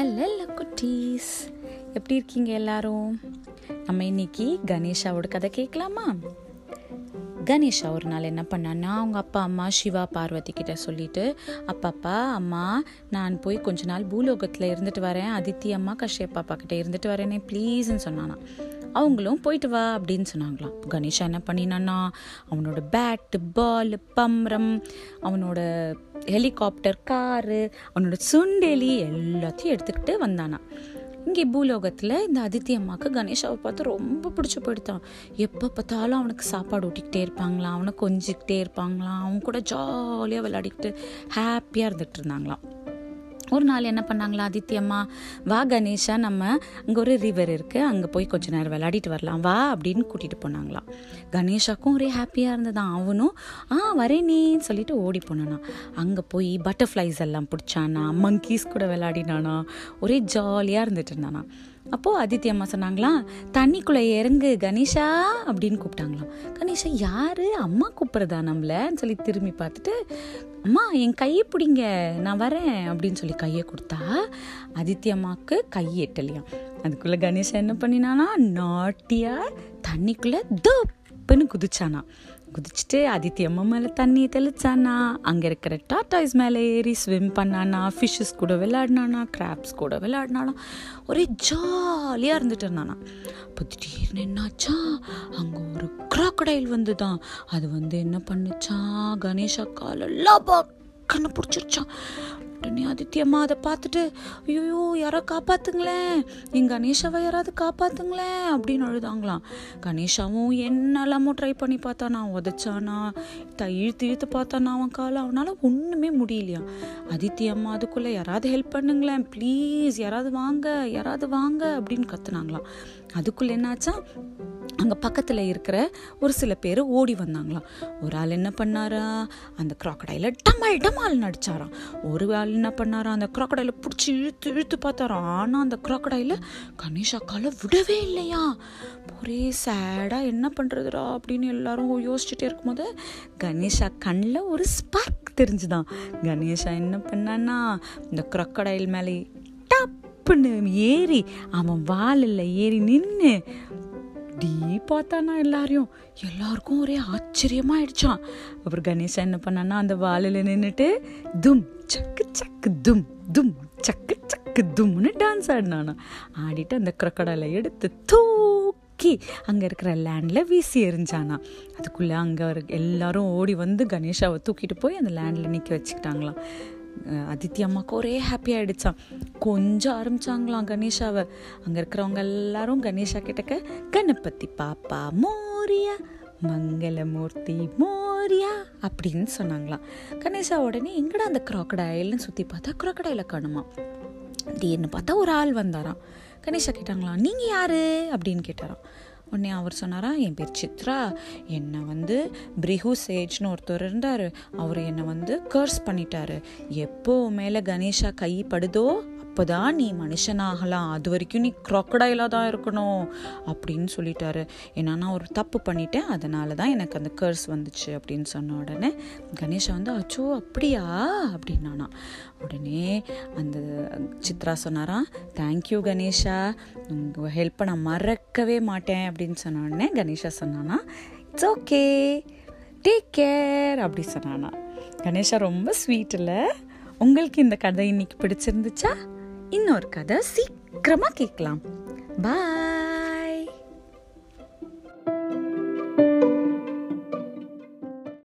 Hello குட்டீஸ். எப்படி இருக்கீங்க எல்லாரும்? நம்ம இன்னைக்கு கணேஷாவோட கதை கேட்கலாமா? கணேஷா ஒரு நாள் என்ன பண்ணான்னா அவங்க அப்பா அம்மா சிவா பார்வதி கிட்ட சொல்லிட்டு அப்பாப்பா அம்மா நான் போய் கொஞ்ச நாள் பூலோகத்தில் இருந்துட்டு வரேன். அதித்தி அம்மா கஷ்யப் பாப்பா கிட்ட இருந்துட்டு வரேனே ப்ளீஸ்ன்னு சொன்னானா. அவங்களும் போயிட்டு வா அப்படின்னு சொன்னாங்களாம். கணேஷா என்ன பண்ணினான்னா அவனோட பேட்டு பால் பம்ரம் அவனோட ஹெலிகாப்டர் காரு அவனோட சுண்டெலி எல்லாத்தையும் எடுத்துக்கிட்டு வந்தானா. இங்கே பூலோகத்தில் இந்த அதித்தி அம்மாவுக்கு கணேஷாவை பார்த்து ரொம்ப பிடிச்சி போயிடுதான். எப்போ பார்த்தாலும் அவனுக்கு சாப்பாடு ஊட்டிக்கிட்டே இருப்பாங்களாம் அவனை கொஞ்சிக்கிட்டே இருப்பாங்களாம் அவன் கூட ஜாலியாக விளையாடிக்கிட்டு ஹாப்பியாக இருந்துகிட்டு இருந்தாங்களாம். ஒரு நாள் என்ன பண்ணாங்களா ஆதித்யம்மா? வா கணேஷா நம்ம அங்கே ஒரு ரிவர் இருக்குது அங்கே போய் கொஞ்ச நேரம் விளையாடிட்டு வரலாம். வா அப்படின்னு கூட்டிகிட்டு போனாங்களாம். கணேஷாக்கும் ஒரே ஹாப்பியாக இருந்ததான் அவனும் ஆ வரேனேன்னு சொல்லிட்டு ஓடி போனானா. அங்கே போய் பட்டர்ஃப்ளைஸ் எல்லாம் பிடிச்சானா மங்கீஸ் கூட விளையாடினானா ஒரே ஜாலியாக இருந்துட்டு இருந்தானா. அப்போது ஆதித்ய அம்மா சொன்னாங்களாம் தண்ணிக்குள்ளே இறங்கு கணேஷா அப்படின்னு கூப்பிட்டாங்களாம். கணேஷா யார்? அம்மா கூப்பிட்றதா நம்மளன்னு சொல்லி திரும்பி பார்த்துட்டு அம்மா என் கையை பிடிங்க நான் வரேன் அப்படின்னு சொல்லி கையை கொடுத்தா ஆதித்ய அம்மாவுக்கு கை எட்டலையாம். அதுக்குள்ளே கணேஷன் என்ன பண்ணினானா நாட்டியா தண்ணிக்குள்ளே டப்புன்னு குதிச்சானா. குதிச்சுட்டு ஆதித்ய அம்மா மேலே தண்ணியை தெளிச்சானா. அங்கே இருக்கிற டாட்டாய்ஸ் மேலே ஏறி ஸ்விம் பண்ணானா. ஃபிஷ்ஷஸ் கூட விளையாடினானா. கிராப்ஸ் கூட விளையாடினானா. ஒரே ஜாலியாக இருந்துட்டு இருந்தானா. இப்போ திடீர்னு என்னாச்சா? அங்கே ஒரு க்ராக்கடைல் வந்துதான். அது வந்து என்ன பண்ணுச்சா கணேஷா காலெல்லாம் கண்ணை பிடிச்சிருச்சான். உடனே ஆதித்யம்மா அதை பார்த்துட்டு ஐயோ யாரோ காப்பாத்துங்களேன். என் கணேஷாவை யாராவது காப்பாத்துங்களேன் அப்படின்னு அழுதாங்களாம். கணேஷாவும் என்னெல்லாமோ ட்ரை பண்ணி பார்த்தானா. உதச்சானா த இழுத்து இழுத்து பார்த்தானா அவன் காலை. அவனால் ஒன்றுமே முடியலையா ஆதித்யம்மா அதுக்குள்ளே யாராவது ஹெல்ப் பண்ணுங்களேன். ப்ளீஸ் யாராவது வாங்க யாராவது வாங்க அப்படின்னு கத்துனாங்களாம். அதுக்குள்ளே என்னாச்சா அங்கே பக்கத்தில் இருக்கிற ஒரு சில பேர் ஓடி வந்தாங்களாம். ஒரு ஆள் என்ன பண்ணாரா? அந்த க்ராக்கடையில் டமால் டமால் நடிச்சாராம். ஒரு ஆள் என்ன பண்ணாரா? அந்த க்ராக்கடையில் பிடிச்சி இழுத்து இழுத்து பார்த்தாராம். ஆனால் அந்த க்ராக்கடையில் கணேஷா விடவே இல்லையா? ஒரே சேடாக என்ன பண்ணுறதுடா அப்படின்னு எல்லாரும் யோசிச்சுட்டே இருக்கும்போது கணேஷா கண்ணில் ஒரு ஸ்பார்க் தெரிஞ்சுதான். கணேஷா என்ன பண்ணான்னா இந்த க்ராக்கடைல் மேலே டப்புன்னு ஏறி அவன் வாலில் ஏறி நின்று அப்படி பார்த்தானா எல்லாரையும்? எல்லாருக்கும் ஒரே ஆச்சரியமாயிடுச்சான் அப்புறம் கணேசன் என்ன பண்ணானா அந்த வாலில் நின்றுட்டு தும் சக்கு சக்கு தும் தும் சக்கு சக்கு தும்னு டான்ஸ் ஆடினானா. ஆடிட்டு அந்த crocodile எடுத்து தூக்கி அங்கே இருக்கிற லேண்டில் வீசி எறிஞ்சானா. அதுக்குள்ளே அங்கே எல்லாரும் ஓடி வந்து கணேஷாவை தூக்கிட்டு போய் அந்த லேண்டில் நிற்க வச்சுக்கிட்டாங்களாம். அதித்தி அம்மாவுக்கு ஒரே ஹாப்பி ஆகிடுச்சான் கொஞ்சம் ஆரம்பிச்சாங்களாம் கணேஷாவை. அங்கே இருக்கிறவங்க எல்லாரும் கணேஷா கிட்டக்க கணபதி பாப்பா மோரியா மங்களமூர்த்தி மோரியா அப்படின்னு சொன்னாங்களாம். கணேஷா உடனே எங்கடா அந்த க்ராக்கடைல்னு சுற்றி பார்த்தா க்ராக்கடைல காணுமா திடீர்னு பார்த்தா ஒரு ஆள் வந்தாராம். கணேஷா கேட்டாங்களாம் நீங்கள் யாரு? அப்படின்னு கேட்டாராம். உடனே அவர் சொன்னாரா? என் பேர் சித்ரா. என்னை வந்து பிரிஹு சேஜ்னு ஒருத்தர் இருந்தார். அவர் என்னை வந்து கர்ஸ் பண்ணிட்டாரு. எப்போ மேலே கணேஷா கை படுதோ அப்போதான் நீ மனுஷனாகலாம். அது வரைக்கும் நீ க்ராக்கடைலாக தான் இருக்கணும் அப்படின்னு சொல்லிட்டாரு. ஏன்னா நான் ஒரு தப்பு பண்ணிட்டேன். அதனால தான் எனக்கு அந்த கர்ஸ் வந்துச்சு அப்படின்னு சொன்ன உடனே கணேஷா வந்து அச்சோ அப்படியா? அப்படின்னானா. உடனே அந்த சித்ரா சொன்னாராம் தேங்க்யூ கணேஷா. உங்கள் ஹெல்ப்பை நான் மறக்கவே மாட்டேன். அப்படின்னு சொன்ன உடனே கணேஷா சொன்னானா இட்ஸ் ஓகே டேக் கேர் அப்படி சொன்னானா. கணேஷா ரொம்ப ஸ்வீட் இல்லை உங்களுக்கு இந்த கதை இன்னைக்கு பிடிச்சிருந்துச்சா? இன்னொரு கதை சீக்கிரமாக கேட்கலாம். பாய்.